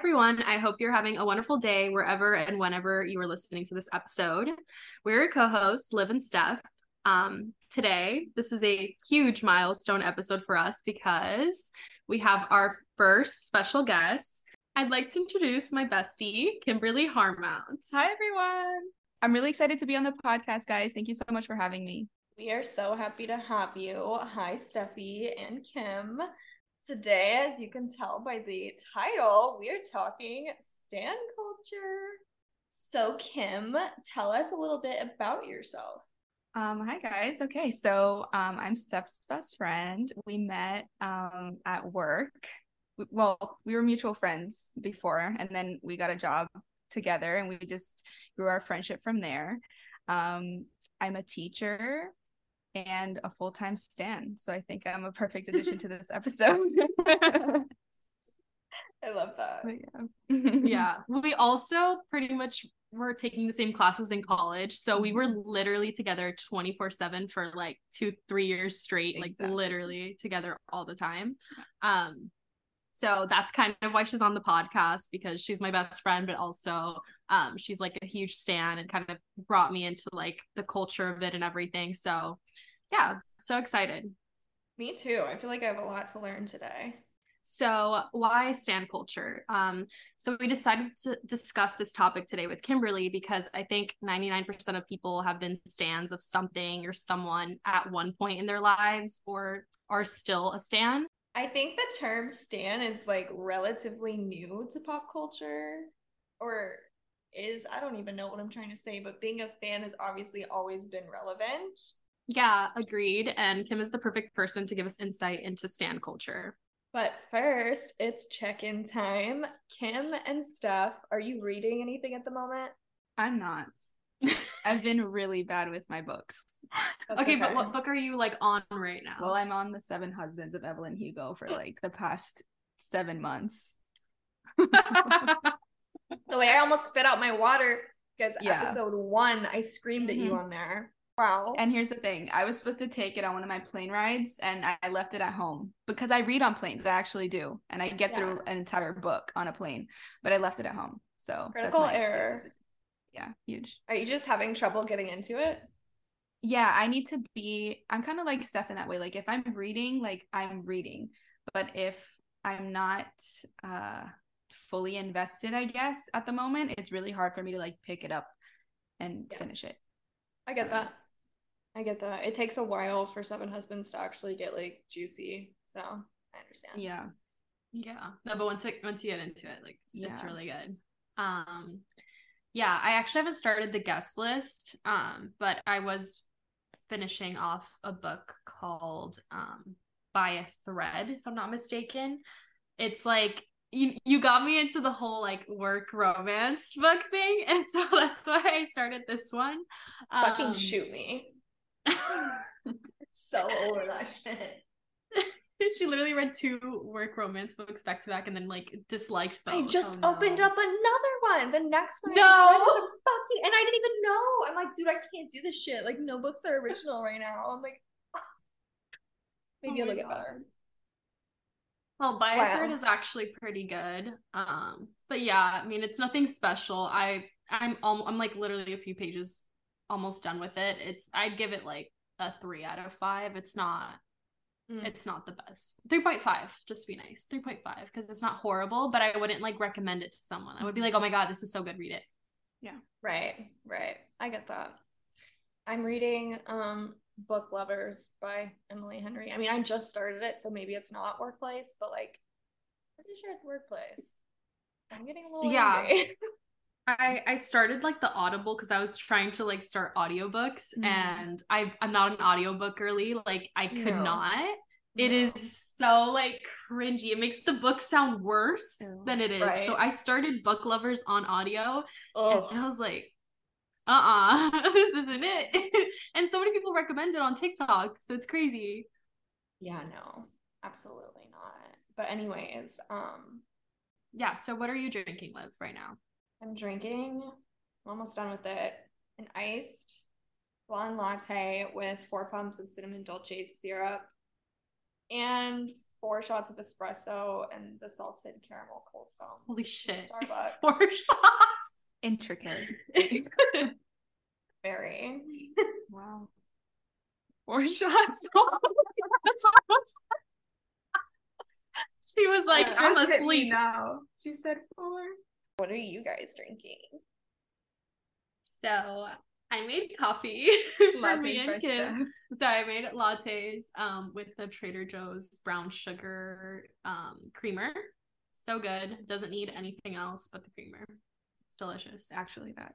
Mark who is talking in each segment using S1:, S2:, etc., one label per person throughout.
S1: everyone. I hope you're having a wonderful day wherever and whenever you are listening to this episode. We're your co hosts, Liv and Steph. Um, today, this is a huge milestone episode for us because we have our first special guest. I'd like to introduce my bestie, Kimberly Harmount.
S2: Hi, everyone. I'm really excited to be on the podcast, guys. Thank you so much for having me.
S3: We are so happy to have you. Hi, Steffi and Kim. Today, as you can tell by the title, we are talking Stan culture. So, Kim, tell us a little bit about yourself.
S2: Um, hi guys. Okay, so um, I'm Steph's best friend. We met um, at work. Well, we were mutual friends before, and then we got a job together, and we just grew our friendship from there. Um, I'm a teacher and a full time Stan, so I think I'm a perfect addition to this episode.
S3: I love that.
S1: yeah. yeah. We also pretty much were taking the same classes in college. So we were
S2: Mm-hmm.
S1: literally together 24 7 for like two, three years straight,
S2: Exactly.
S1: like literally together all the time. Um, so that's kind of why she's on the podcast because she's my best friend, but also um she's like a huge stan and kind of brought me into like the culture of it and everything. So yeah, so excited.
S3: Me too. I feel like I have a lot to learn today.
S1: So, why stan culture? Um, so we decided to discuss this topic today with Kimberly because I think 99% of people have been stans of something or someone at one point in their lives or are still a stan.
S3: I think the term stan is like relatively new to pop culture or is I don't even know what I'm trying to say, but being a fan has obviously always been relevant.
S1: Yeah, agreed. And Kim is the perfect person to give us insight into stan culture.
S3: But first, it's check-in time. Kim and Steph, are you reading anything at the moment?
S2: I'm not. I've been really bad with my books.
S3: That's
S1: okay, but what book are you like on right now?
S2: Well, I'm on the Seven Husbands of Evelyn Hugo for like the past seven months.
S3: the way I almost spit out my water because
S2: Yeah.
S3: episode one, I screamed at you
S2: Mhm.
S3: on there. Wow.
S2: And here's the thing I was supposed to take it on one of my plane rides and I left it at home because I read on planes. I actually do. And I get through an entire book on a plane, but I left it at home. So
S3: Critical error.
S2: Yeah, huge.
S3: Are you just having trouble getting into it?
S2: Yeah, I need to be, I'm kind of like Steph in that way. Like if I'm reading, like I'm reading. But if I'm not uh fully invested, I guess, at the moment, it's really hard for me to like pick it up and
S3: Yeah.
S2: finish it.
S3: I get that. I get that. It takes a while for Seven Husbands to actually get like juicy. So I understand.
S2: Yeah.
S1: Yeah. No, but once it once you get into it, like it's, it's really good. Um yeah, I actually haven't started the guest list. Um, but I was finishing off a book called um By a Thread, if I'm not mistaken. It's like you you got me into the whole like work romance book thing, and so that's why I started this one.
S3: Fucking
S1: Um,
S3: shoot me. So over that shit.
S1: she literally read two work romance books back to back and then like disliked both.
S3: I just
S1: Oh,
S3: opened
S1: no.
S3: up another one. The next one I
S1: No.
S3: just read was a fucking and I didn't even know. I'm like, dude, I can't do this shit. Like no books are original right now. I'm like maybe
S1: Oh
S3: it'll get better.
S1: Well, By
S3: Wow.
S1: is actually pretty good. Um, but yeah, I mean, it's nothing special. I I'm I'm like literally a few pages almost done with it. It's I'd give it like a three out of five. It's not
S3: Mm.
S1: it's not the best. Three point five, just to be nice. Three point five because it's not horrible, but I wouldn't like recommend it to someone. I would be like, oh my god, this is so good. Read it. Yeah.
S3: Right, right. I get that. I'm reading um Book Lovers by Emily Henry. I mean, I just started it, so maybe it's not workplace, but like pretty sure it's workplace. I'm getting a little
S1: Yeah. I I started like the Audible because I was trying to like start audiobooks
S2: Mhm.
S1: and I I'm not an audiobook girly. Like I could
S3: No.
S1: not. It
S3: No.
S1: is so like cringy. It makes the book sound worse
S2: Ew.
S1: than it is. So I started Book Lovers on audio
S3: Ugh.
S1: and I was like, uh-uh, this isn't it. and so many people recommend it on TikTok. So it's crazy.
S3: Yeah, no, absolutely not. But anyways, um,
S1: Yeah. So what are you drinking, Liv, right now?
S3: I'm drinking. I'm almost done with it. An iced blonde latte with four pumps of cinnamon dolce syrup and four shots of espresso and the salted caramel cold foam.
S1: Holy shit.
S3: Starbucks.
S1: Four shots.
S2: Intricate.
S3: Very.
S2: Wow. Four shots.
S1: she was like,
S3: Yeah,
S1: I'm
S2: Just hit me
S1: asleep.
S2: now. She said four.
S3: What are you guys drinking?
S1: So I made coffee for me and Kim. So I made lattes um with the Trader Joe's brown sugar um creamer. So good. Doesn't need anything else but the creamer. It's delicious.
S2: Actually, that.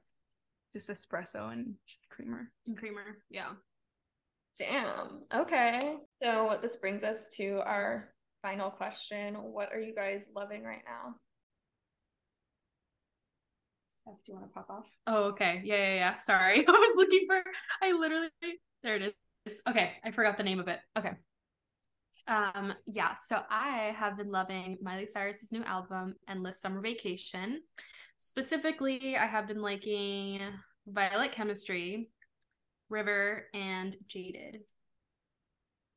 S2: Just espresso and creamer.
S1: And creamer. Yeah.
S3: Damn. Okay. So this brings us to our final question. What are you guys loving right now?
S2: Steph, do you want to pop off?
S1: Oh, okay. Yeah, yeah, yeah. Sorry. I was looking for I literally there it is. Okay, I forgot the name of it. Okay. Um, yeah, so I have been loving Miley Cyrus's new album, Endless Summer Vacation. Specifically, I have been liking Violet Chemistry, River, and Jaded.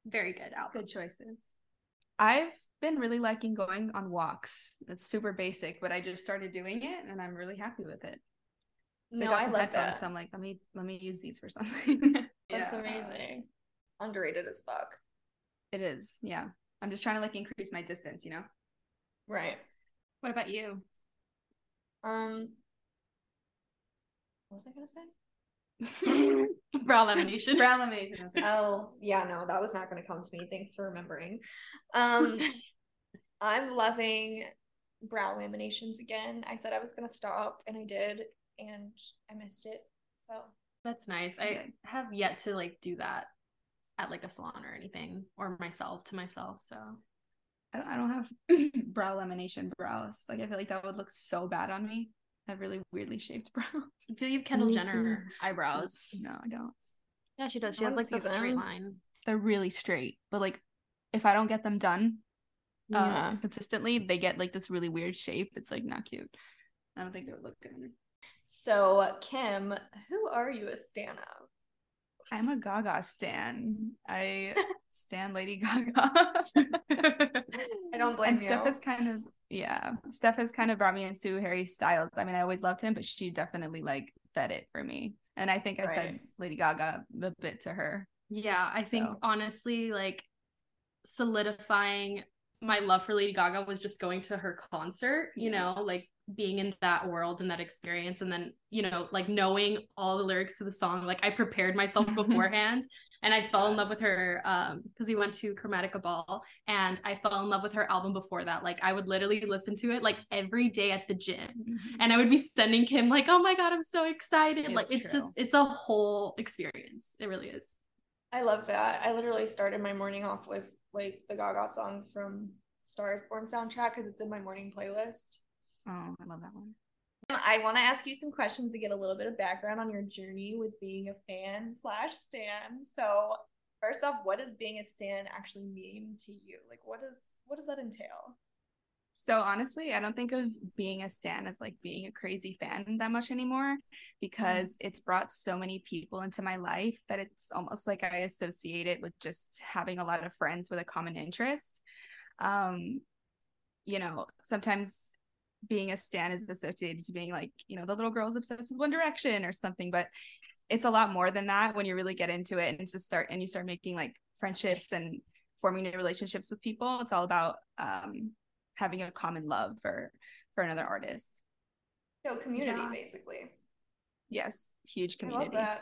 S1: Very good album.
S2: Good choices. I've been really liking going on walks. It's super basic, but I just started doing it and I'm really happy with it. So
S3: no,
S2: I got
S3: I
S2: some
S3: love
S2: headphones,
S3: that.
S2: so I'm like, let me let me use these for something.
S3: That's
S2: Yeah.
S3: amazing. Underrated as fuck.
S2: It is, yeah. I'm just trying to like increase my distance, you know.
S3: Right.
S1: What about you?
S3: Um. What was I gonna say?
S1: Brow lamination.
S2: Brow lamination.
S3: Oh, yeah, no, that was not going to come to me. Thanks for remembering. Um, I'm loving brow laminations again. I said I was going to stop and I did, and I missed it. So,
S1: That's nice. I have yet to like do that at like a salon or anything or myself to myself. So
S2: I don't, I don't have brow lamination brows. Like I feel like that would look so bad on me. I have really weirdly shaped brows.
S1: I feel you have Kendall Jenner eyebrows.
S2: No, I don't.
S1: Yeah, she does. She
S3: I
S1: has like the
S3: see
S1: straight
S3: them.
S1: line.
S2: They're really straight, but like if I don't get them done uh, consistently, they get like this really weird shape. It's like not cute. I don't think it would look good.
S3: so Kim, who are you a stan of?
S2: I'm a Gaga stan. I stan Lady Gaga.
S3: I don't blame
S2: and
S3: you.
S2: Steph has kind of yeah. Steph has kind of brought me into Harry Styles. I mean, I always loved him, but she definitely like fed it for me. And I think I fed Lady Gaga a bit to her.
S1: Yeah, I think
S2: So-
S1: honestly, like solidifying my love for Lady Gaga was just going to her concert, you
S2: Yeah.
S1: know, like being in that world and that experience. And then, you know, like knowing all the lyrics to the song, like I prepared myself beforehand and I fell in love with
S3: Yes.
S1: her um because we went to Chromatica Ball and I fell in love with her album before that. Like I would literally listen to it like every day at the gym and I would be sending Kim like, "Oh my god, I'm so excited!" like
S2: It's
S1: it's
S2: true.
S1: just it's a whole experience. It really is.
S3: I love that. I literally started my morning off with like the Gaga songs from Stars Born soundtrack because it's in my morning playlist.
S2: Oh, I love that one.
S3: I want to ask you some questions to get a little bit of background on your journey with being a fan slash stan. So, first off, what does being a stan actually mean to you? Like, what does what does that entail?
S2: So honestly, I don't think of being a stan as like being a crazy fan that much anymore because it's brought so many people into my life that it's almost like I associate it with just having a lot of friends with a common interest. Um, you know, sometimes being a stan is associated to being like, you know, the little girl's obsessed with One Direction or something, but it's a lot more than that when you really get into it and just start and you start making like friendships and forming new relationships with people. It's all about um having a common love for for another artist.
S3: So, community,
S1: Yeah.
S3: basically.
S2: Yes, huge
S3: I love
S2: community.
S3: that.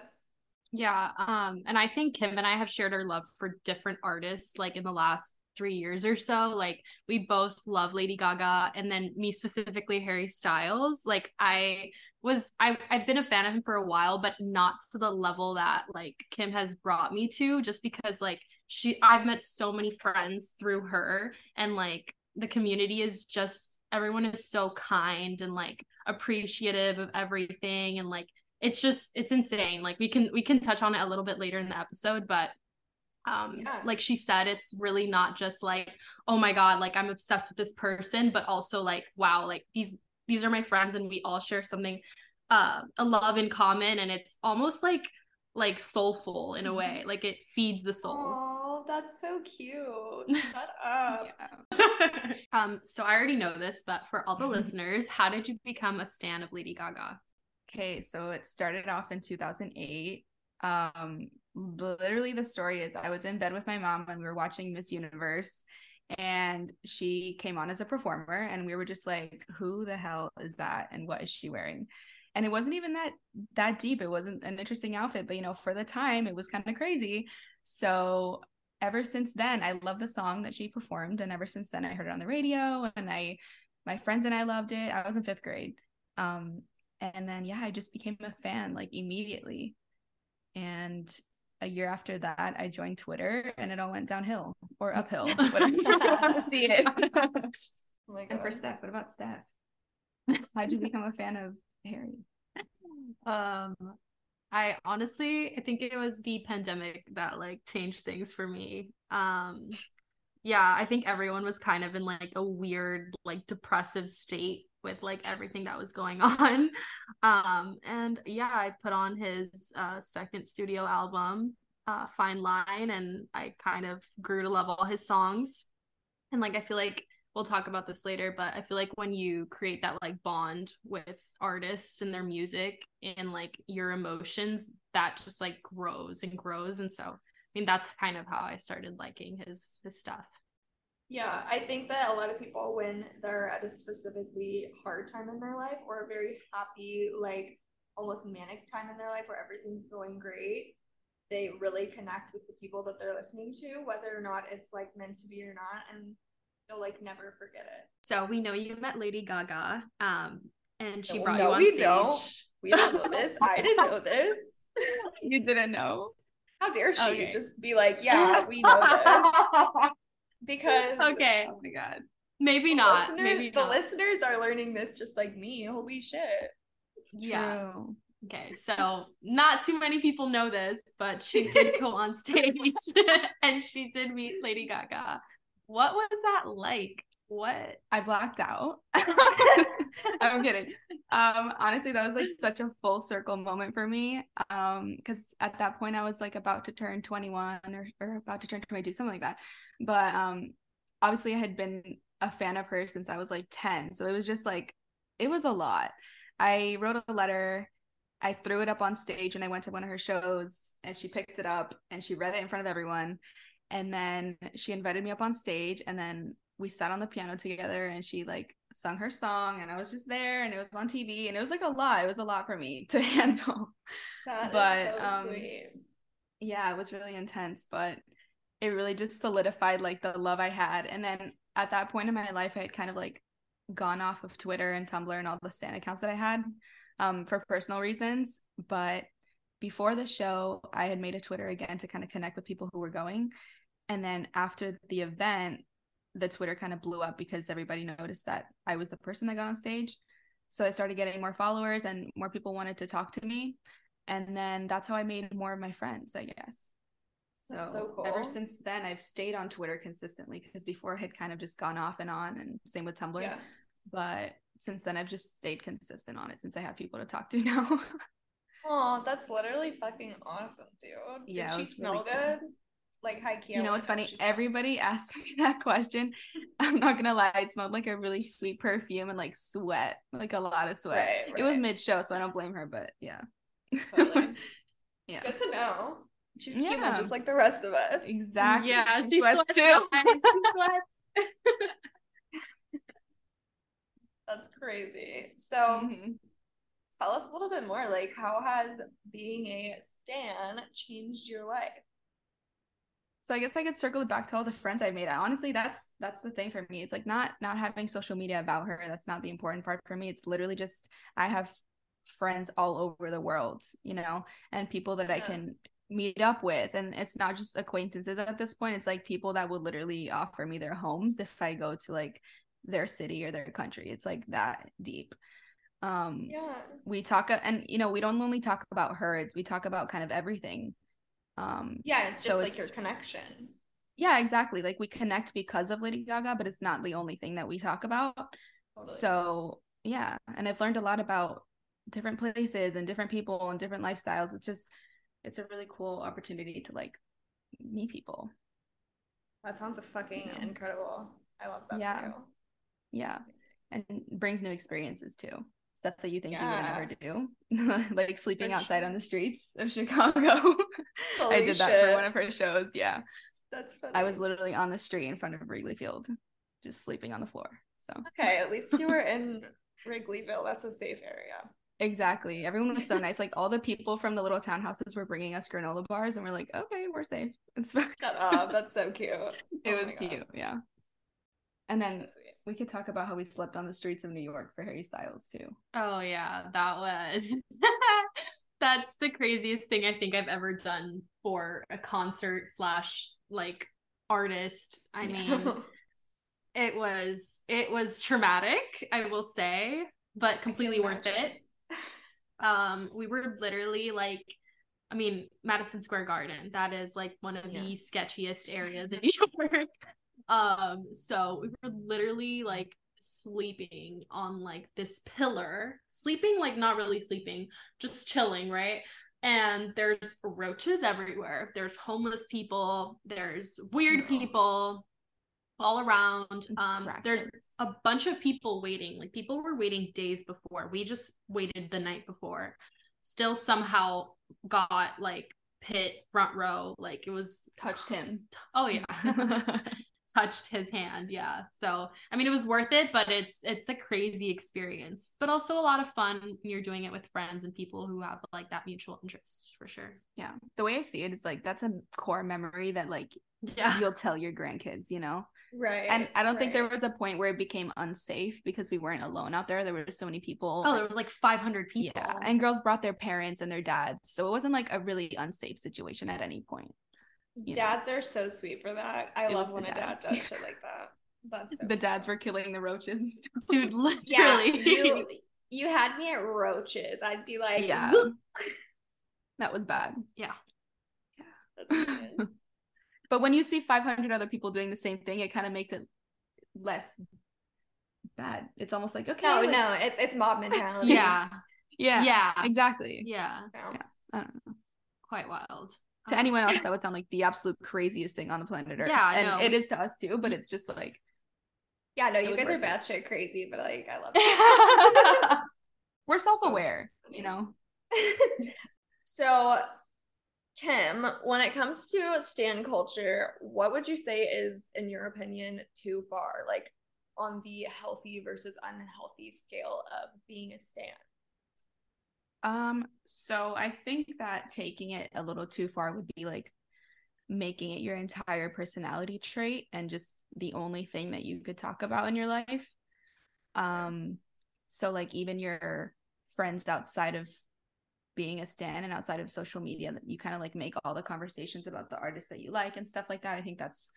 S1: Yeah, um, and I think Kim and I have shared our love for different artists like in the last three years or so. Like we both love Lady Gaga, and then me specifically Harry Styles. Like I was, I I've been a fan of him for a while, but not to the level that like Kim has brought me to. Just because like she, I've met so many friends through her, and like the community is just everyone is so kind and like appreciative of everything, and like it's just it's insane like we can we can touch on it a little bit later in the episode but um
S3: Yeah.
S1: like she said it's really not just like oh my god like i'm obsessed with this person but also like wow like these these are my friends and we all share something uh a love in common and it's almost like like soulful in a way like it feeds the soul
S3: Oh, that's so cute. Shut up.
S2: Yeah.
S1: um, so I already know this, but for all the
S2: Mhm.
S1: listeners, how did you become a stan of Lady Gaga?
S2: Okay, so it started off in 2008. Um, literally, the story is I was in bed with my mom and we were watching Miss Universe, and she came on as a performer, and we were just like, "Who the hell is that? And what is she wearing?" And it wasn't even that that deep. It wasn't an interesting outfit, but you know, for the time, it was kind of crazy. So ever since then, I love the song that she performed, and ever since then, I heard it on the radio, and I, my friends and I loved it. I was in fifth grade. Um, and then yeah i just became a fan like immediately and a year after that i joined twitter and it all went downhill or uphill whatever you want to see it
S3: Oh my
S2: and for
S3: God.
S2: steph what about steph how'd you become a fan of harry
S1: Um, I honestly, I think it was the pandemic that like changed things for me. Um, yeah, I think everyone was kind of in like a weird, like depressive state with like everything that was going on. Um, and yeah, I put on his uh second studio album, uh Fine Line, and I kind of grew to love all his songs. And like I feel like we'll talk about this later, but I feel like when you create that like bond with artists and their music and like your emotions, that just like grows and grows. And so I mean that's kind of how I started liking his his stuff.
S3: Yeah, I think that a lot of people, when they're at a specifically hard time in their life or a very happy, like almost manic time in their life where everything's going great, they really connect with the people that they're listening to, whether or not it's like meant to be or not, and they'll like never forget it.
S1: So we know you met Lady Gaga. Um and she
S3: No,
S1: brought
S3: no,
S1: you on
S3: we
S1: stage.
S3: don't. We don't know this. I didn't know this.
S2: you didn't know
S3: How dare she
S2: Okay.
S3: just be like, yeah, we know this. Because
S1: okay.
S2: oh my god
S1: Maybe
S3: the
S1: not.
S3: listener-
S1: Maybe
S3: the
S1: not.
S3: listeners are learning this just like me. Holy shit.
S1: yeah.
S2: True.
S1: Okay, so not too many people know this, but she did go on stage and she did meet Lady Gaga. What was that like? What?
S2: I blacked out. I'm kidding. Um, honestly, that was like such a full circle moment for me. Um, because at that point I was like about to turn 21 or, or about to turn 22, something like that. But um, obviously I had been a fan of her since I was like 10. So it was just like it was a lot. I wrote a letter. I threw it up on stage when I went to one of her shows and she picked it up and she read it in front of everyone. And then she invited me up on stage and then we sat on the piano together and she like sung her song and I was just there and it was on TV and it was like a lot. It was a lot for me to handle.
S3: That
S2: But,
S3: so
S2: um,
S3: sweet.
S2: Yeah, it was really intense, but it really just solidified like the love I had. And then at that point in my life, I had kind of like gone off of Twitter and Tumblr and all the Stan accounts that I had um, for personal reasons. But before the show, I had made a Twitter again to kind of connect with people who were going. And then after the event, the Twitter kind of blew up because everybody noticed that I was the person that got on stage. So I started getting more followers and more people wanted to talk to me. And then that's how I made more of my friends, I guess. So,
S3: so
S2: ever since then, I've stayed on Twitter consistently because before it had kind of just gone off and on, and same with Tumblr.
S3: Yeah.
S2: But since then, I've just stayed consistent on it since I have people to talk to now.
S3: Oh, that's literally fucking awesome, dude. Did
S2: Yeah,
S3: she smell
S2: really cool.
S3: Good? Like high key.
S2: you know what's funny? Everybody asks me that question. I'm not gonna lie, it smelled like a really sweet perfume and like sweat, like a lot of sweat.
S3: Right,
S2: It was mid show, so I don't blame her, but yeah.
S3: Totally.
S2: yeah.
S3: Good to know. She's human, just like the rest of us.
S2: Exactly.
S1: Yeah,
S2: she sweats too.
S1: She sweats.
S3: That's crazy. So
S2: Mhm.
S3: tell us a little bit more. Like, how has being a stan changed your life?
S2: So i guess i could circle it back to all the friends i made. Honestly that's that's the thing for me. It's like not not having social media about her that's not the important part for me. It's literally just i have friends all over the world you know and people that i can meet up with. And it's not just acquaintances at this point. It's like people that would literally offer me their homes if i go to like their city or their country. It's like that deep. Um
S3: Yeah.
S2: we talk and you know we don't only talk about her it's we talk about kind of everything um
S3: Yeah, it's
S2: So
S3: just like
S2: it's-
S3: your connection.
S2: yeah exactly like we connect because of lady gaga but it's not the only thing that we talk about
S3: Totally.
S2: so yeah and i've learned a lot about different places and different people and different lifestyles it's just it's a really cool opportunity to like meet people
S3: That sounds fucking
S2: Yeah.
S3: incredible. I love that
S2: Yeah. Yeah. And brings new experiences too. Stuff that you think
S3: Yeah.
S2: you would never do. like sleeping
S3: For
S2: outside
S3: sure.
S2: on the streets of Chicago. I did that
S3: shit.
S2: for one of her shows. Yeah.
S3: That's funny.
S2: I was literally on the street in front of Wrigley Field, just sleeping on the floor. So
S3: okay. At least you were in Wrigleyville. That's a safe area.
S2: exactly. Everyone was so nice. Like all the people from the little townhouses were bringing us granola bars and we're like, okay, we're safe. It's fine.
S3: Shut up. That's so cute.
S2: It
S3: Oh
S2: was cute. Yeah. And then we could talk about how we slept on the streets of New York for Harry Styles too.
S1: Oh yeah, that was that's the craziest thing I think I've ever done for a concert slash like artist. I
S2: Yeah.
S1: mean, it was it was traumatic, I will say, but completely worth it. Um, we were literally like I mean, Madison Square Garden. That is like one of
S3: Yeah.
S1: the sketchiest areas in New York. Um, so we were literally like sleeping on like this pillar, sleeping like not really sleeping, just chilling, right? And there's roaches everywhere. There's homeless people, there's weird people all around. Um, there's a bunch of people waiting. Like people were waiting days before. We just waited the night before. Still somehow got like pit front row. Like it was
S2: touched him.
S1: oh yeah. Touched his hand, yeah. So I mean it was worth it, but it's it's a crazy experience. But also a lot of fun when you're doing it with friends and people who have like that mutual interest for sure.
S2: Yeah. The way I see it, it's like that's a core memory that like
S1: Yeah.
S2: you'll tell your grandkids, you know?
S3: Right.
S2: And I don't think there was a point where it became unsafe because we weren't alone out there. There were so many people.
S1: Oh, there was like 500 people.
S2: yeah. And girls brought their parents and their dads. So it wasn't like a really unsafe situation at any point. You know.
S3: dads are so sweet for that. I
S2: It
S3: love when a dad
S2: dads.
S3: does shit like that. That's so
S2: the
S3: cool.
S2: dads were killing the roaches.
S1: Dude,
S3: Yeah,
S1: literally.
S3: you you had me at roaches. I'd be like,
S2: Yeah. That was bad.
S1: yeah.
S3: That's insane.
S2: But when you see 500 other people doing the same thing, it kind of makes it less bad. It's almost like, okay.
S3: no,
S2: like-
S3: no, it's it's mob mentality.
S1: Yeah.
S2: Yeah.
S1: Yeah.
S2: Exactly.
S1: Yeah.
S3: No.
S2: I don't know.
S1: Quite wild.
S2: To
S1: Um,
S2: anyone else, that would sound like the absolute craziest thing on the planet Earth.
S1: Yeah, I
S2: and
S1: know.
S2: it is to us too, but it's just like
S3: Yeah, no, you
S2: was
S3: guys are
S2: worth it.
S3: batshit crazy, but like I love it.
S2: we're self-aware, you know.
S3: so, Kim, when it comes to stan culture, what would you say is, in your opinion, too far? Like on the healthy versus unhealthy scale of being a stan?
S2: Um, so I think that taking it a little too far would be like making it your entire personality trait and just the only thing that you could talk about in your life. Um, so like even your friends outside of being a stan and outside of social media that you kind of like make all the conversations about the artists that you like and stuff like that. I think that's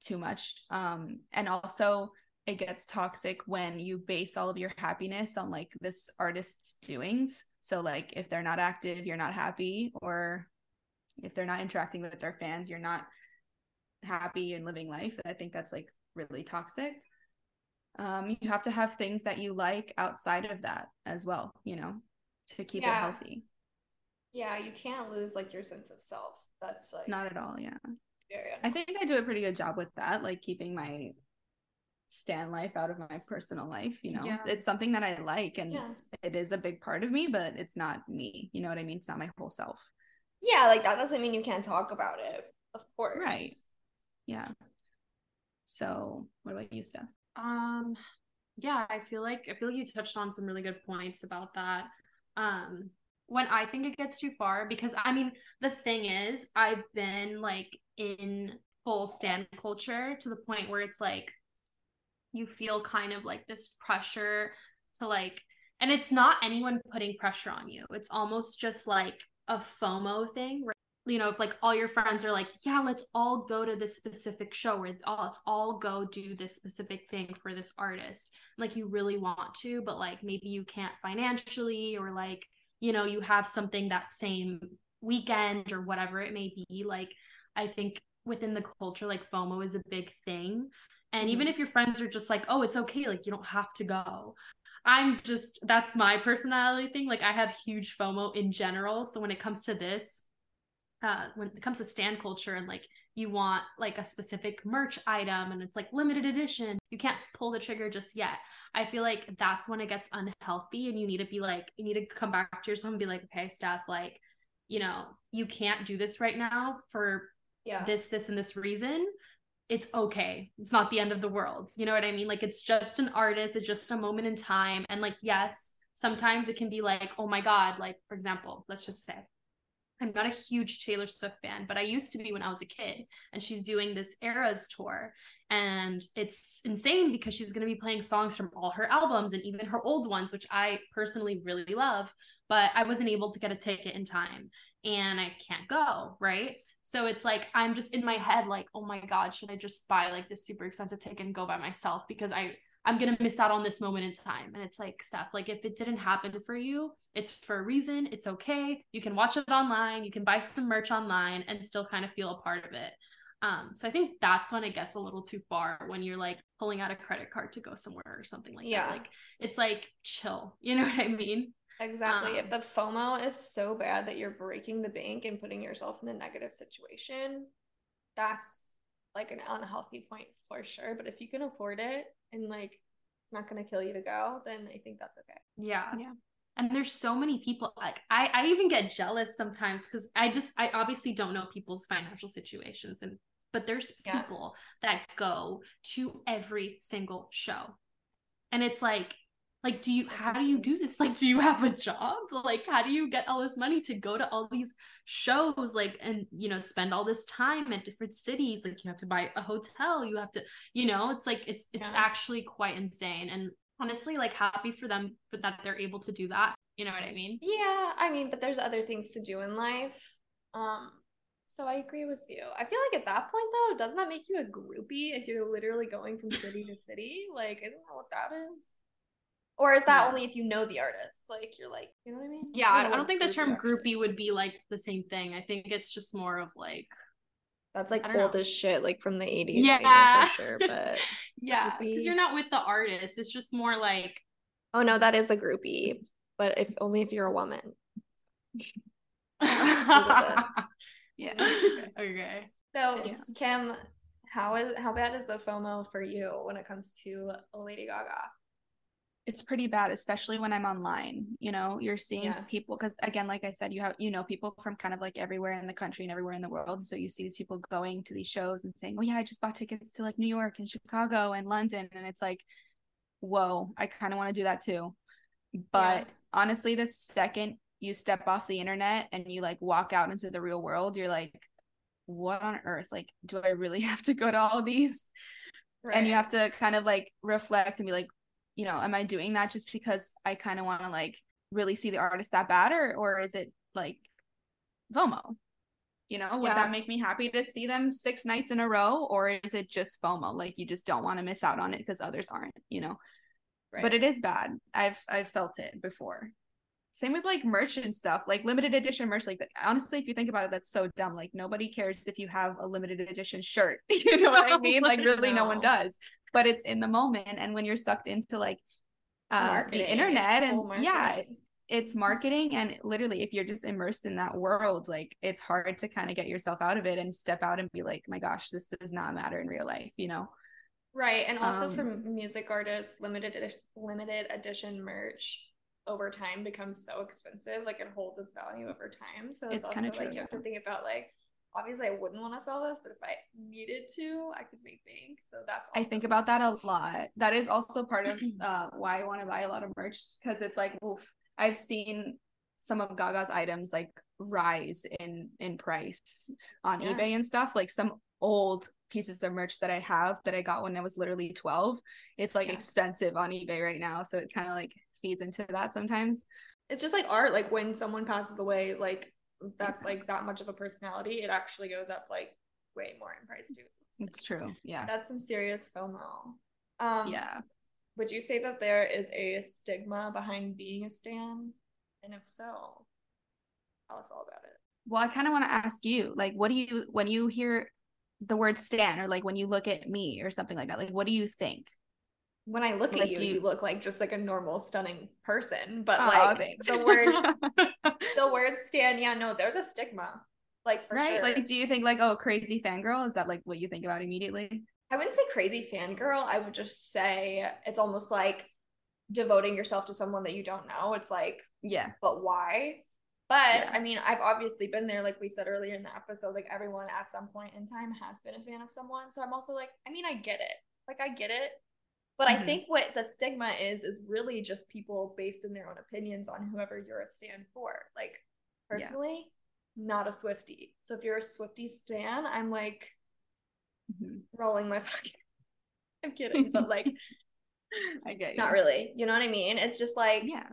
S2: too much. Um, and also it gets toxic when you base all of your happiness on like this artist's doings. So like if they're not active, you're not happy, or if they're not interacting with their fans, you're not happy and living life. I think that's like really toxic. Um, you have to have things that you like outside of that as well, you know, to keep it healthy.
S3: Yeah, you can't lose like your sense of self. That's like
S2: Not at all, yeah.
S3: very
S2: I think I do a pretty good job with that, like keeping my stan life out of my personal life, you know.
S1: Yeah.
S2: It's something that I like and
S3: yeah.
S2: it is a big part of me, but it's not me. You know what I mean? It's not my whole self.
S3: Yeah, like that doesn't mean you can't talk about it. Of course.
S2: Right. Yeah. So what about you, Steph?
S1: Um yeah, I feel like I feel like you touched on some really good points about that. Um when I think it gets too far because I mean the thing is I've been like in full stan culture to the point where it's like you feel kind of like this pressure to like and it's not anyone putting pressure on you. It's almost just like a FOMO thing where you know, if like all your friends are like, yeah, let's all go to this specific show or oh, let's all go do this specific thing for this artist. Like you really want to, but like maybe you can't financially or like, you know, you have something that same weekend or whatever it may be. Like I think within the culture, like FOMO is a big thing. And even if your friends are just like, oh, it's okay, like you don't have to go. I'm just that's my personality thing. Like I have huge FOMO in general. So when it comes to this, uh when it comes to stan culture and like you want like a specific merch item and it's like limited edition you can't pull the trigger just yet i feel like that's when it gets unhealthy and you need to be like you need to come back to yourself and be like okay steph like you know you can't do this right now for
S3: Yeah.
S1: this this and this reason it's okay. It's not the end of the world. You know what i mean? Like it's just an artist it's just a moment in time. And like yes sometimes it can be like oh my god like for example let's just say i'm not a huge taylor swift fan but i used to be when i was a kid and she's doing this eras tour. And it's insane because she's going to be playing songs from all her albums and even her old ones which i personally really love but i wasn't able to get a ticket in time and I can't go, right? So it's like I'm just in my head like, oh my god, should I just buy like this super expensive ticket and go by myself because I I'm going to miss out on this moment in time. And it's like stuff like if it didn't happen for you, it's for a reason, it's okay. You can watch it online, you can buy some merch online and still kind of feel a part of it. Um, so I think that's when it gets a little too far when you're like pulling out a credit card to go somewhere or something like
S3: Yeah.
S1: that. Like it's like chill. You know what I mean?
S3: Exactly. if
S1: Um,
S3: the FOMO is so bad that you're breaking the bank and putting yourself in a negative situation, that's like an unhealthy point for sure. But if you can afford it and like it's not gonna kill you to go, then I think that's okay.
S1: Yeah.
S2: Yeah.
S1: And there's so many people like I I even get jealous sometimes cuz I just I obviously don't know people's financial situations and but there's
S3: Yeah.
S1: people that go to every single show. And it's like like do you how do you do this? Like do you have a job? Like how do you get all this money to go to all these shows like and you know spend all this time at different cities? Like you have to buy a hotel, you have to you know, it's like it's it's
S3: Yeah.
S1: actually quite insane and honestly like happy for them for that they're able to do that you know what i mean
S3: Yeah, I mean, but there's other things to do in life. Um, so I agree with you. I feel like at that point though, doesn't that make you a groupie if you're literally going from city to city? Like, isn't that what that is? Or is that
S1: Yeah.
S3: only if you know the artist? Like, you're like, you know what I mean?
S1: yeah i, I don't think the term groupie would be like the same thing i think it's just more of like
S3: That's like
S1: I don't
S3: old as shit, like from the 80s.
S1: Yeah.
S3: for sure. But
S1: yeah because you're not with the artist it's just more like
S3: oh no, that is a groupie. But if only if you're a woman.
S2: Yeah.
S1: okay
S3: So
S2: Yeah.
S3: Kim, how is how bad is the FOMO for you when it comes to Lady Gaga?
S2: It's pretty bad especially when i'm online you know you're seeing
S3: Yeah.
S2: people because again like i said you have you know people from kind of like everywhere in the country and everywhere in the world so you see these people going to these shows and saying oh yeah i just bought tickets to like new york and chicago and london and it's like whoa i kind of want to do that too. But honestly the second you step off the internet and you like walk out into the real world you're like what on earth? Like do i really have to go to all these? And you have to kind of like reflect and be like you know am i doing that just because i kind of want to like really see the artist that bad or or is it like fomo? You know would
S3: Yeah.
S2: that make me happy to see them six nights in a row or is it just fomo? Like you just don't want to miss out on it because others aren't you know?
S3: Right.
S2: but it is bad. I've i've felt it before same with like merch and stuff like limited edition merch like honestly if you think about it that's so dumb like nobody cares if you have a limited edition shirt you know what i mean? Like really no one does but it's in the moment and when you're sucked into like uh, the internet and yeah it's marketing and literally if you're just immersed in that world like it's hard to kind of get yourself out of it and step out and be like my gosh this does not matter in real life you know?
S3: Right, and also
S2: Um,
S3: for music artists, limited edition, limited edition merch over time becomes so expensive. Like it holds its value over time. So it's,
S2: It's
S3: also
S2: kinda
S3: like
S2: true,
S3: you have to think about like obviously I wouldn't want to sell this, but if I needed to, I could make bank. So that's
S2: I think about that a lot. That is also part of uh, why I want to buy a lot of merch because it's like, oof, I've seen some of Gaga's items like rise in in price on
S3: Yeah.
S2: eBay and stuff. Like some old pieces of merch that I have that I got when I was literally 12. It's like
S3: Yeah.
S2: expensive on eBay right now. So it kind of like feeds into that sometimes.
S3: it's just like art. Like when someone passes away, like that's like that much of a personality, it actually goes up like way more in price too.
S2: It's true. Yeah.
S3: That's some serious FOMO. Um,
S2: yeah.
S3: Would you say that there is a stigma behind being a stan? And if so, tell us all about it.
S2: Well, I kind of want to ask you, like, what do you when you hear the word stan or like when you look at me or something like that, like what do you think?
S3: When I look
S2: Like,
S3: at you, you,
S2: you-
S3: look like just like a normal, stunning person. But
S2: Aw,
S3: like
S2: thanks.
S3: the word, the word stan, yeah, no, there's a stigma. Like for
S2: right?
S3: sure.
S2: Like, do you think like, oh, crazy fangirl? Is that like what you think about immediately?
S3: I wouldn't say crazy fangirl. I would just say it's almost like devoting yourself to someone that you don't know. It's like,
S2: Yeah.
S3: but why? But
S2: Yeah.
S3: I mean, I've obviously been there, like we said earlier in the episode, like everyone at some point in time has been a fan of someone. So I'm also like, I mean, I get it. Like, I get it. But I
S2: Mhm.
S3: think what the stigma is, is really just people based in their own opinions on whoever you're a stan for. Like,
S2: Yeah.
S3: personally, not a Swifty. So if you're a Swifty stan, I'm like
S2: Mhm.
S3: rolling my fucking. I'm kidding, but like,
S2: I get you.
S3: not really. You know what I mean? It's just like,
S2: Yeah.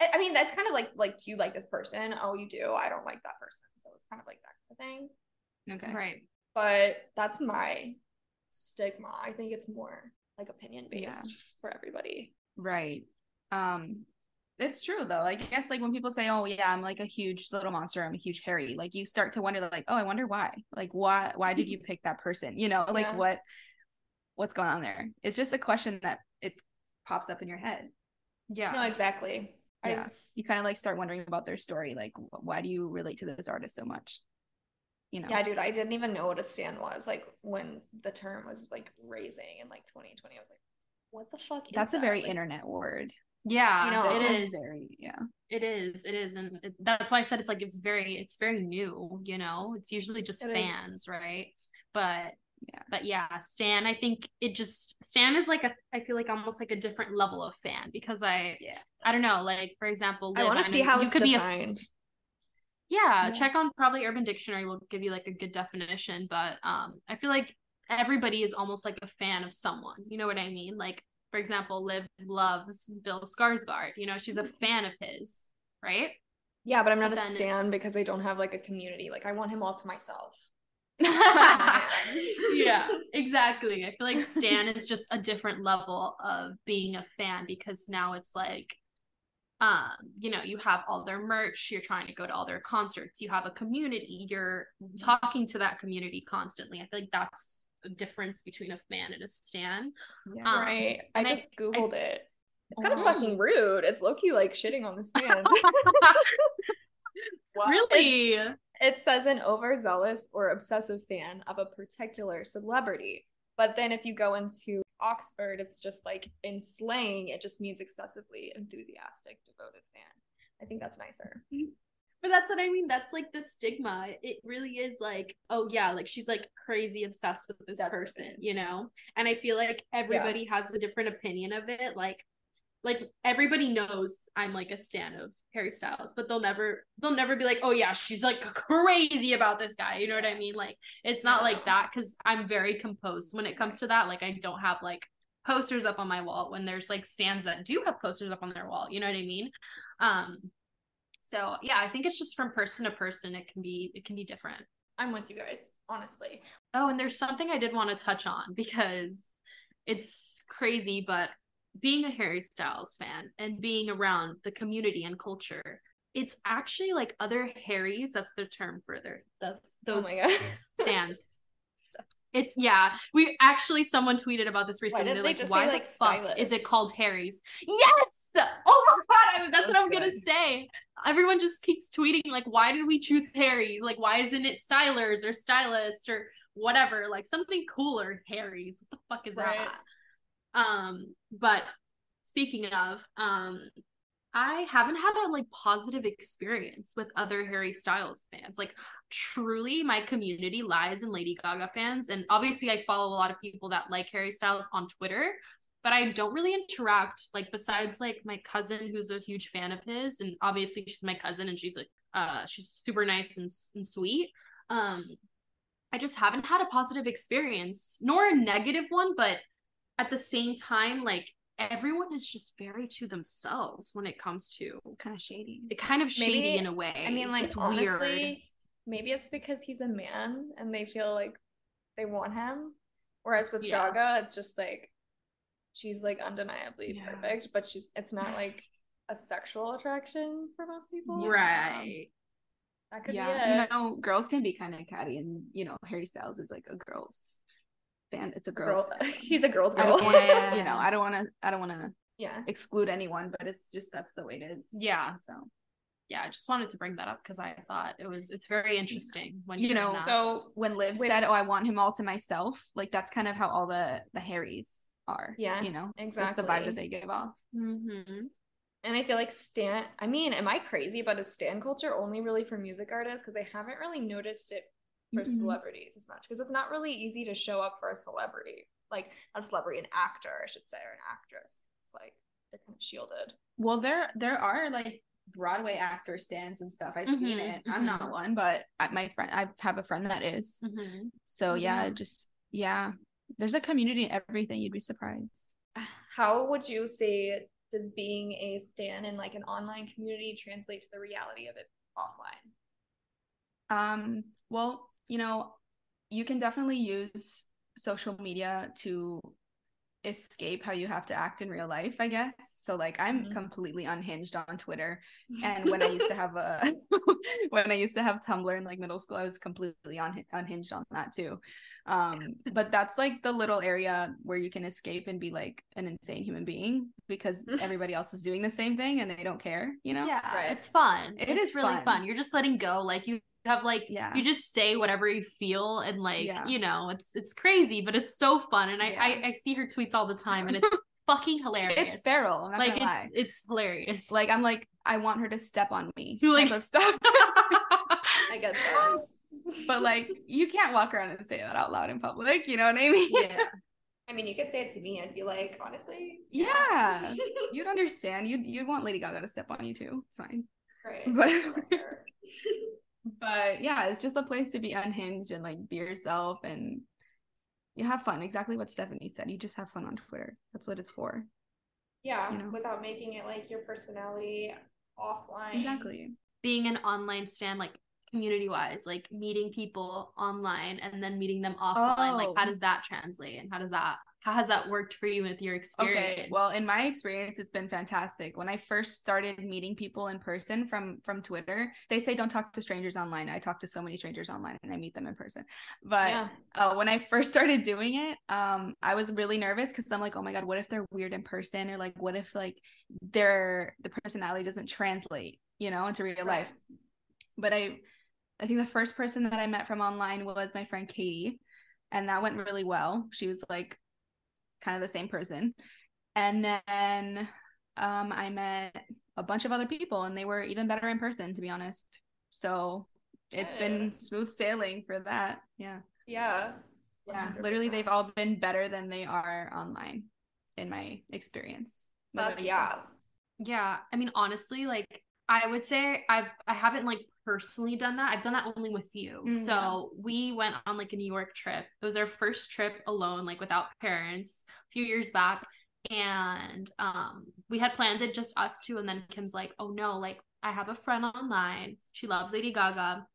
S3: I I mean, that's kind of like like, do you like this person? Oh, you do. I don't like that person. So it's kind of like that kind of thing.
S2: Okay.
S1: Right.
S3: But that's my stigma. I think it's more like opinion based
S2: Yeah.
S3: for everybody.
S2: Right. Um it's true though. I guess like when people say, "Oh yeah, I'm like a huge little monster. I'm a huge Harry." Like you start to wonder like, "Oh, I wonder why. Like why why did you pick that person?" You know, like
S3: Yeah.
S2: what what's going on there? It's just a question that it pops up in your head.
S1: Yeah.
S3: No, exactly.
S2: Yeah. You kind of like start wondering about their story, like why do you relate to this artist so much? You know.
S3: Yeah, dude. I didn't even know what a stan was. Like when the term was like raising in like 2020, I was like, what the fuck? Is
S2: That's a
S3: that?
S2: very
S3: Like,
S2: internet word.
S1: Yeah.
S3: You know,
S1: it is
S2: very yeah.
S1: It is. It is. And it, that's why I said it's like it's very it's very new, you know. It's usually just
S3: It is.
S1: fans, right? But
S2: Yeah.
S1: but yeah, Stan, I think it just Stan is like a I feel like almost like a different level of fan because I
S2: Yeah.
S1: I don't know, like for example,
S3: I want to see how
S1: you
S3: it's
S1: could be a
S3: defined.
S1: Yeah,
S2: Yeah.
S1: check on probably Urban Dictionary will give you like a good definition, but um I feel like everybody is almost like a fan of someone. You know what I mean? Like for example, Liv loves Bill Skarsgård. You know, she's a fan of his, right?
S3: yeah, but I'm not
S1: but
S3: a stan because I don't have like a community. Like I want him all to myself.
S1: yeah, exactly. I feel like Stan is just a different level of being a fan because now it's like um, you know, you have all their merch, you're trying to go to all their concerts, you have a community, you're talking to that community constantly. I feel like that's a difference between a fan and a stan.
S2: Yeah.
S1: Um,
S3: right. I
S1: and I-
S3: just googled it. It's kind of
S1: Oh.
S3: fucking rude. It's low key like shitting on the stans.
S1: really?
S3: It says an overzealous or obsessive fan of a particular celebrity. But then if you go into Oxford, it's just like in slang, it just means excessively enthusiastic, devoted fan. I think that's nicer.
S1: But that's what I mean. That's like the stigma. It really is like, oh yeah, like she's like crazy obsessed with this
S3: That's
S1: person, you know? And I feel like everybody has a different opinion of it. Like like everybody knows I'm like a stan of Harry Styles, but they'll never they'll never be like, oh yeah, she's like crazy about this guy. You know what I mean? Like it's not like that because I'm very composed when it comes to that. Like I don't have like posters up on my wall when there's like stans that do have posters up on their wall. You know what I mean? Um so yeah, I think it's just from person to person. It can be it can be different.
S3: I'm with you guys, honestly.
S1: Oh, and there's something I did want to touch on because it's crazy, but being a Harry Styles fan and being around the community and culture, it's actually like other Harrys. That's the term for their oh those those
S3: oh
S1: stans. It's yeah. We actually someone tweeted about this recently. They're
S3: they
S1: like, why
S3: say,
S1: the
S3: like,
S1: fuck is it called Harry's? Yes. Oh my god, I, that's what I'm gonna say. Everyone just keeps tweeting like, why did we choose Harry's? Like, why isn't it Stylers or Stylist or whatever? Like something cooler, Harry's. What the fuck is
S3: Right.
S1: that? Um, but speaking of, um, I haven't had a like positive experience with other Harry Styles fans. Like truly my community lies in Lady Gaga fans and obviously I follow a lot of people that like Harry Styles on Twitter, but I don't really interact like besides like my cousin who's a huge fan of his and obviously she's my cousin and she's like uh she's super nice and, and sweet. Um I just haven't had a positive experience nor a negative one, but at the same time like everyone is just very to themselves when it comes to
S2: Kind of shady.
S1: it kind of shady
S3: Maybe-
S1: in a way.
S3: I mean, like
S1: It's
S3: honestly,
S1: weird.
S3: maybe it's because he's a man and they feel like they want him. Whereas with
S1: Yeah.
S3: Gaga, it's just like she's like undeniably
S1: Yeah.
S3: perfect, but she's it's not like a sexual attraction for most people.
S1: Um, right.
S3: That could
S2: yeah,
S3: be it.
S2: you know, girls can be kind of catty, and you know, Harry Styles is like a girl's band. It's a
S3: girl. he's a girl's girl.
S2: want to, you know, I don't want to, I don't want to
S3: yeah.
S2: exclude anyone, but it's just that's the way it is.
S1: Yeah.
S2: So
S1: yeah, I just wanted to bring that up because I thought it was it's very interesting when
S2: you know
S1: that.
S2: so when liv
S3: With-
S2: said oh i want him all to myself like that's kind of how all the the harrys are
S3: Yeah,
S2: you know
S3: exactly.
S2: that's the vibe that they give off
S1: Mhm.
S3: And I feel like Stan, I mean, am I crazy? But is Stan culture only really for music artists? Because I haven't really noticed it for
S2: Mhm.
S3: celebrities as much. Because it's not really easy to show up for a celebrity. Like, not a celebrity, an actor, I should say, or an actress. It's like they're kind of shielded.
S2: well there there are like broadway actor stans and stuff i've seen
S1: Mhm,
S2: it i'm not one but I, my friend i have a friend that is
S1: Mhm.
S2: so yeah
S3: Yeah.
S2: just yeah there's a community in everything you'd be surprised
S3: How would you say does being a Stan in like an online community translate to the reality of it offline?
S2: Um, well, you know, you can definitely use social media to escape how you have to act in real life, I guess. So like I'm
S3: Mhm.
S2: completely unhinged on Twitter. And when I used to have a when I used to have Tumblr in like middle school, I was completely un- unhinged on that too. Um, but that's like the little area where you can escape and be like an insane human being because everybody else is doing the same thing and they don't care, you know?
S1: Yeah,
S3: Right.
S1: it's fun.
S2: It
S1: it's
S2: is
S1: really
S2: fun.
S1: fun. You're just letting go. Like you have like
S2: Yeah.
S1: you just say whatever you feel and like
S2: Yeah.
S1: you know it's it's crazy, but it's so fun. And I
S2: Yeah.
S1: I, I see her tweets all the time, and it's fucking hilarious.
S2: It's feral. I'm not
S1: like
S2: gonna lie.
S1: it's it's hilarious.
S2: like I'm like I want her to step on me
S1: You're like-
S2: of stuff.
S3: I guess that.
S2: but like you can't walk around and say that out loud in public. You know what I mean?
S1: yeah.
S3: I mean, you could say it to me. I'd be like, honestly,
S2: Yeah. You'd understand. You'd you'd want Lady Gaga to step on you too. It's fine.
S3: right.
S2: But-
S3: Whatever.
S2: But yeah, it's just a place to be unhinged and like be yourself and you have fun. Exactly what Stephanie said. You just have fun on Twitter. That's what it's for.
S3: yeah,
S2: You know.
S3: without making it like your personality offline.
S2: Exactly.
S1: Being an online stan like community wise, like meeting people online and then meeting them offline. Like
S2: Oh.
S1: how does that translate and how does that how has that worked for you with your experience?
S2: Okay. Well, in my experience, it's been fantastic. When I first started meeting people in person from from Twitter, they say don't talk to strangers online. I talk to so many strangers online and I meet them in person. But
S3: Yeah.
S2: uh, when I first started doing it, um, I was really nervous because I'm like, oh my god, what if they're weird in person, or like, what if like their the personality doesn't translate, you know, into real
S3: Right.
S2: life. But I, I think the first person that I met from online was my friend Katie, and that went really well. She was like, kind of the same person, and then um, I met a bunch of other people, and they were even better in person, to be honest. So it's been smooth sailing for that. Yeah.
S3: Yeah.
S2: Yeah,
S3: 100%.
S2: literally, they've all been better than they are online, in my experience. What
S3: Fuck yeah.
S1: Yeah, I mean honestly, like I would say I've I haven't like personally done that. I've done that only with you.
S2: Mm,
S1: so we went on like a New York trip. It was our first trip alone, like without parents, a few years back. And um we had planned it just us two, and then Kim's like, oh no, like I have a friend online. She loves Lady Gaga.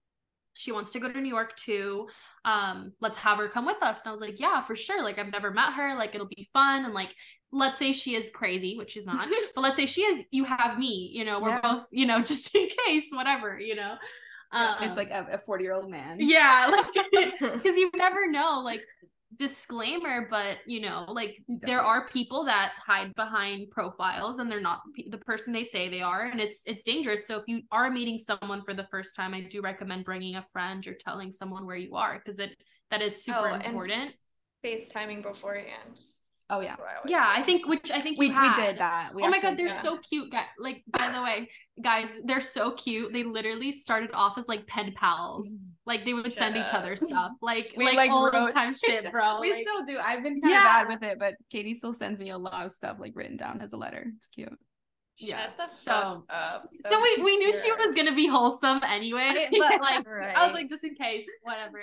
S1: She wants to go to New York too. Um, let's have her come with us. And I was like, yeah, for sure. Like I've never met her. Like it'll be fun. And like let's say she is crazy, which she's not, but let's say she is, you have me, you know, we're
S2: Yeah.
S1: both, you know, just in case, whatever, you know. Um,
S2: it's like a 40 year old man.
S1: yeah, like because you never know, like disclaimer, but you know, like
S2: You
S1: there are people that hide behind profiles and they're not the person they say they are, and it's it's dangerous. So if you are meeting someone for the first time, I do recommend bringing a friend or telling someone where you are because it that is super
S3: Oh, and-
S1: important.
S3: FaceTiming beforehand.
S2: Oh yeah.
S3: I
S1: Yeah,
S3: say.
S1: I think which I think
S2: We we did that. We
S1: oh my god, they're
S3: yeah.
S1: so cute. Guys, like by the way, guys, they're so cute. They literally started off as like pen pals. Like they would send each other stuff. Like
S2: We,
S1: like,
S2: like,
S1: old
S2: wrote
S1: time shit, bro.
S2: We
S1: Like,
S2: still do. I've been kind
S1: Yeah.
S2: of bad with it, but Katie still sends me a lot of stuff like written down as a letter. It's cute.
S1: yeah.
S3: Shut the fuck
S1: So-
S3: up.
S1: so we, we knew she was gonna be wholesome anyway, but like
S3: right.
S1: I was like just in case, whatever.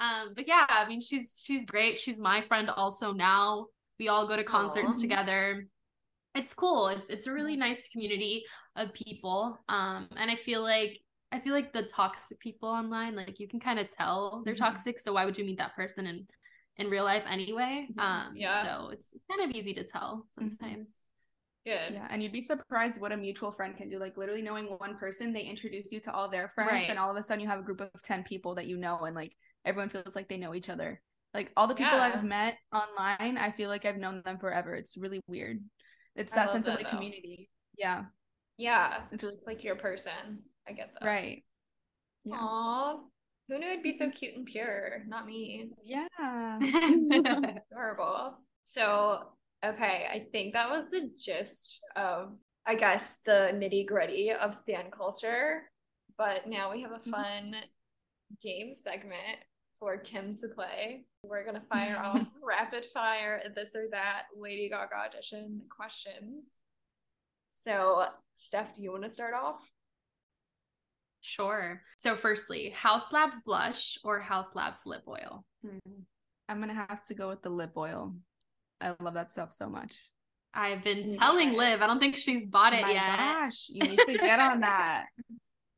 S1: Um, but yeah, I mean she's she's great. She's my friend also now. We all go to concerts
S3: Aw.
S1: together. It's cool. It's it's a really nice community of people. Um, and I feel like I feel like the toxic people online, like you can kind of tell they're
S2: Mhm.
S1: toxic. So why would you meet that person in in real life anyway?
S2: Mhm.
S1: Um,
S3: Yeah.
S1: So it's kind of easy to tell
S2: Mhm.
S1: sometimes.
S3: good.
S2: Yeah, and you'd be surprised what a mutual friend can do. Like literally knowing one person, they introduce you to all their friends,
S1: Right.
S2: and all of a sudden you have a group of ten people that you know, and like everyone feels like they know each other. Like all the people
S3: Yeah.
S2: I've met online, I feel like I've known them forever. It's really weird. It's
S3: I
S2: that sense of
S3: that,
S2: like
S3: though.
S2: community. Yeah.
S3: Yeah.
S2: It's really
S3: It's like your person. I get that.
S2: right. Yeah.
S3: Aw. Who knew it'd be so mm-hmm. cute and pure? Not me.
S2: Yeah.
S3: Adorable. So, okay, I think that was the gist of, I guess, the nitty gritty of stan culture. But now we have a mm-hmm. fun game segment for Kim to play. We're going to fire off rapid fire this or that Lady Gaga edition questions. So, Steph, do you want to start off?
S1: Sure. So, firstly, Haus Labs blush or Haus Labs lip oil?
S2: Hmm. I'm gonna have to go with the lip oil. I love that stuff so much.
S1: I've been telling
S3: try.
S1: Liv. I don't think she's bought it
S2: My
S1: yet.
S2: gosh, you need to get on that.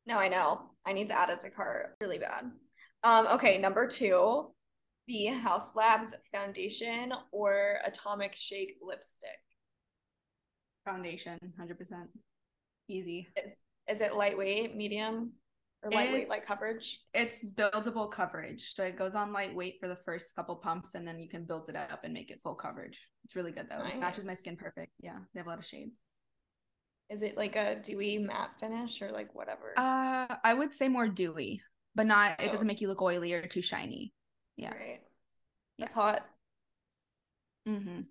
S3: No, I know. I need to add it to cart really bad. Um, okay, number two, the Haus Labs foundation or Atomic Shake lipstick.
S2: Foundation, hundred percent, easy.
S3: Is it lightweight, medium, or lightweight like
S2: It's-
S3: coverage?
S2: It's buildable coverage, so it goes on lightweight for the first couple pumps, and then you can build it up and make it full coverage. It's really good though. It matches my skin perfect. Yeah, they have a lot of shades.
S3: Is it like a dewy matte finish or like whatever?
S2: Uh, I would say more dewy, but not. It
S3: Oh.
S2: doesn't make you look oily or too shiny. Yeah.
S3: Right. That's hot.
S2: Mm-hmm.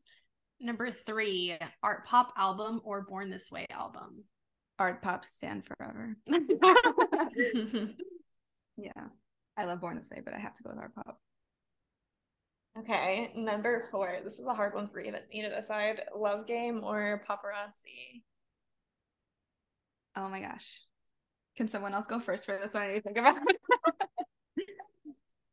S1: Number three, Art Pop album or Born This Way album?
S2: Art pop stand forever. Yeah, I love Born This Way, but I have to go with Art pop.
S3: okay, number four. This is a hard one for even me to decide. Love game or paparazzi?
S2: Oh my gosh, can someone else go first for this one? I need to think about. it.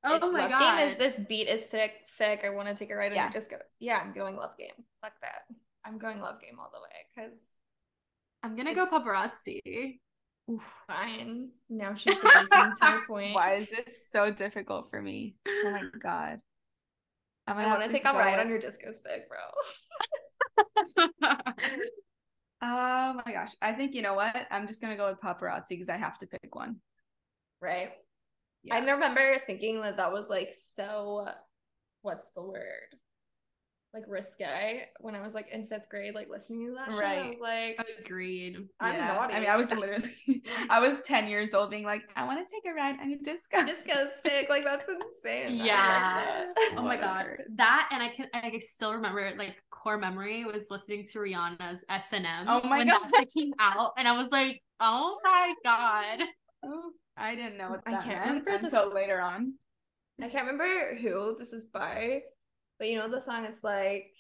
S1: oh
S3: It-
S1: my
S3: love
S1: god.
S3: game is this beat is sick, sick. I want to take a ride
S2: Yeah.
S3: and just go. Yeah, I'm going love game. Fuck that. I'm going love game all the way because
S1: I'm gonna go paparazzi.
S3: fine. Now she's to the point.
S2: Why is this so difficult for me? Oh my god. I'm
S3: I
S2: gonna
S3: want to take a ride on your disco stick, bro.
S2: Oh my gosh. I think you know what? I'm just gonna go with paparazzi because I have to pick one.
S3: right.
S2: Yeah.
S3: I remember thinking that that was like so. What's the word? Like risque when I was like in fifth grade, like listening to that shit. I was like,
S1: Agreed.
S3: I'm
S2: Yeah.
S3: naughty.
S2: I mean, I was literally, I was 10 years old being like, I want to take a ride on your disco.
S3: disco stick. Like that's insane.
S1: Yeah.
S3: that.
S1: Oh, oh my god, that and I can I still remember like core memory was listening to Rihanna's S and M.
S2: Oh my
S1: when
S2: God.
S1: that came out, and I was like, oh my god.
S2: Oh. I didn't know what
S3: I can't
S2: meant
S3: remember the
S2: until later on.
S3: I can't remember who this is by, but you know the song. It's like,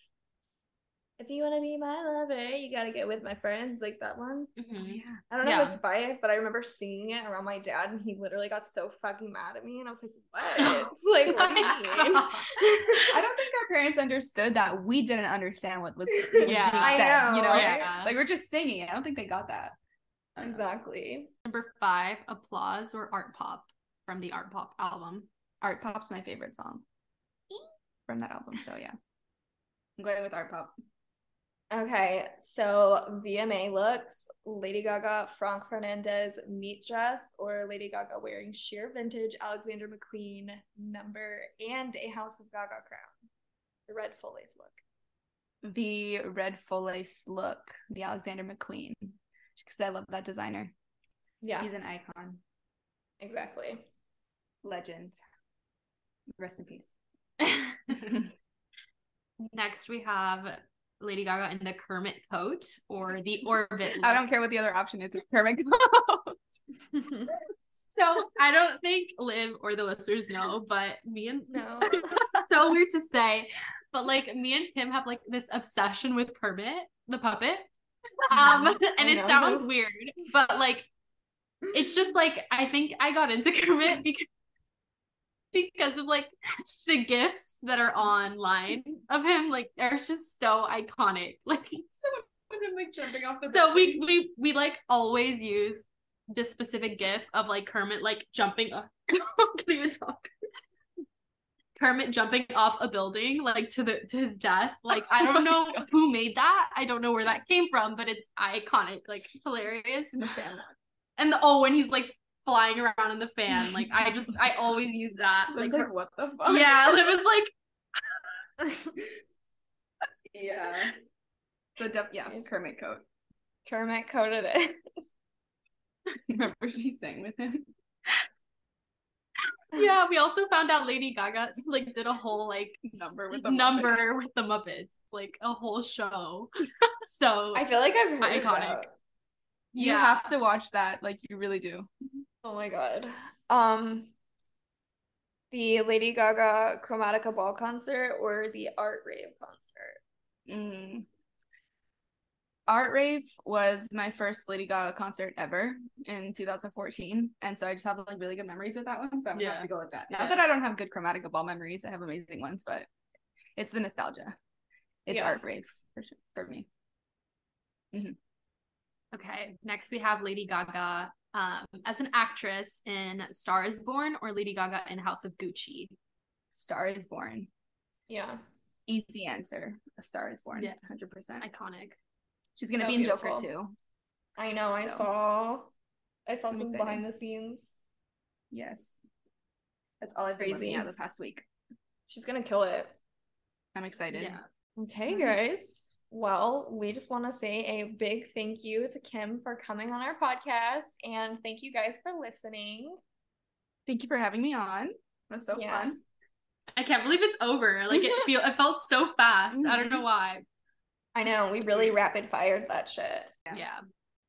S3: if you want to be my lover, you gotta get with my friends. Like that one.
S1: Mhm.
S2: Yeah.
S3: I don't know
S1: Yeah.
S3: if it's by it, but I remember singing it around my dad, and he literally got so fucking mad at me, and I was like, "What? like, what do you mean?"
S2: I don't think our parents understood that we didn't understand what was
S1: Yeah.
S3: I
S2: said,
S3: know,
S2: you know,
S3: right?
S1: Yeah.
S2: like we're just singing. I don't think they got that. I don't know.
S3: exactly.
S1: Number five, applause or art pop from the art pop album.
S2: Art Pop's my favorite song from that album. So yeah, I'm going with Art Pop.
S3: Okay, so VMA looks: Lady Gaga, Franc Fernandez meat dress, or Lady Gaga wearing sheer vintage Alexander McQueen number and a Haus of Gaga crown. The red full lace look.
S2: The red full lace look, the Alexander McQueen, because I love that designer.
S3: Yeah,
S2: He's an icon,
S3: exactly.
S2: legend. Rest in peace.
S1: Next, we have Lady Gaga in the Kermit coat or the Orbit.
S2: I don't care what the other option is. It's Kermit.
S1: So I don't think Liv or the listeners know, but me and
S3: No.
S1: so weird to say, but like me and Kim have like this obsession with Kermit the puppet. Um, and it sounds weird, but like it's just like I think I got into Kermit because because of like the gifts that are online of him. Like they're just so iconic. Like
S2: so him like jumping off the
S1: so we we we like always use this specific gif of like Kermit like jumping up. I can't even talk. Kermit jumping off a building like to the to his death. Oh like I don't know who made that. I don't know where that came from, but it's iconic, like hilarious.
S2: in the fan.
S1: And the, oh, when he's like flying around in the fan, like I just I always use that.
S2: Like,
S1: Like,
S2: what the fuck?
S1: yeah, it was like
S2: yeah. So def- yeah. Kermit coat.
S3: Kermit coded it.
S2: Remember she sang with him?
S1: Yeah, we also found out Lady Gaga like did a whole like
S2: Number with the
S1: number
S2: Muppets.
S1: with the Muppets, like a whole show. so
S3: I feel like I've heard of
S1: Iconic.
S3: that.
S2: You
S1: Yeah.
S2: have to watch that. Like you really do.
S3: Oh my god. Um the Lady Gaga Chromatica Ball concert or the Art Rave concert?
S2: Mm. Art Rave was my first Lady Gaga concert ever in 2014, and so I just have like really good memories with that one. So I'm gonna
S1: Yeah.
S2: have to go with that.
S1: Yeah.
S2: Not that I don't have good Chromatica Ball memories, I have amazing ones, but it's the nostalgia. It's
S3: Yeah.
S2: Art Rave for sure for me.
S1: Okay, next we have Lady Gaga um, as an actress in Star is Born or Lady Gaga in House of Gucci.
S2: Star is Born.
S3: Yeah.
S2: Easy answer. A Star is Born.
S1: Yeah.
S2: 100%.
S1: Iconic.
S2: She's gonna
S3: So
S2: be in Joker too.
S3: I know, I saw I saw
S2: I'm
S3: some
S2: excited.
S3: behind the scenes.
S2: Yes. That's all I've been
S3: Crazy.
S2: looking the past week.
S3: She's gonna kill it.
S2: I'm excited.
S1: Yeah.
S3: Okay,
S2: Mhm.
S3: guys. Well, we just want to say a big thank you to Kim for coming on our podcast and thank you guys for listening.
S2: Thank you for having me on. It was so
S3: Yeah.
S2: fun.
S1: I can't believe it's over. Like it feel it felt so fast. I don't know why.
S3: I know, we really rapid fired that shit.
S2: Yeah.
S1: Yeah.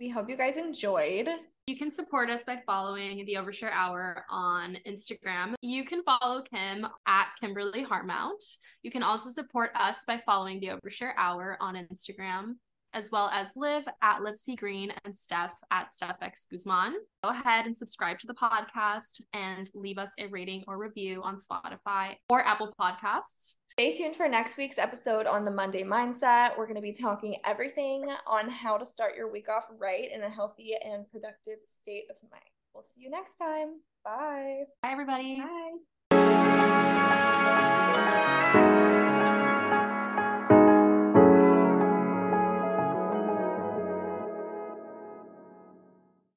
S3: We hope you guys enjoyed.
S1: You can support us by following the Overshare Hour on Instagram. You can follow Kim at Kimberly Harmount. You can also support us by following the Overshare Hour on Instagram, as well as Liv at Liv C Green and Steph at Steph X Guzman. Go ahead and subscribe to the podcast and leave us a rating or review on Spotify or Apple Podcasts.
S3: Stay tuned for next week's episode on the Monday Mindset. We're going to be talking everything on how to start your week off right in a healthy and productive state of mind. We'll see you next time. Bye.
S1: Bye, everybody.
S2: Bye.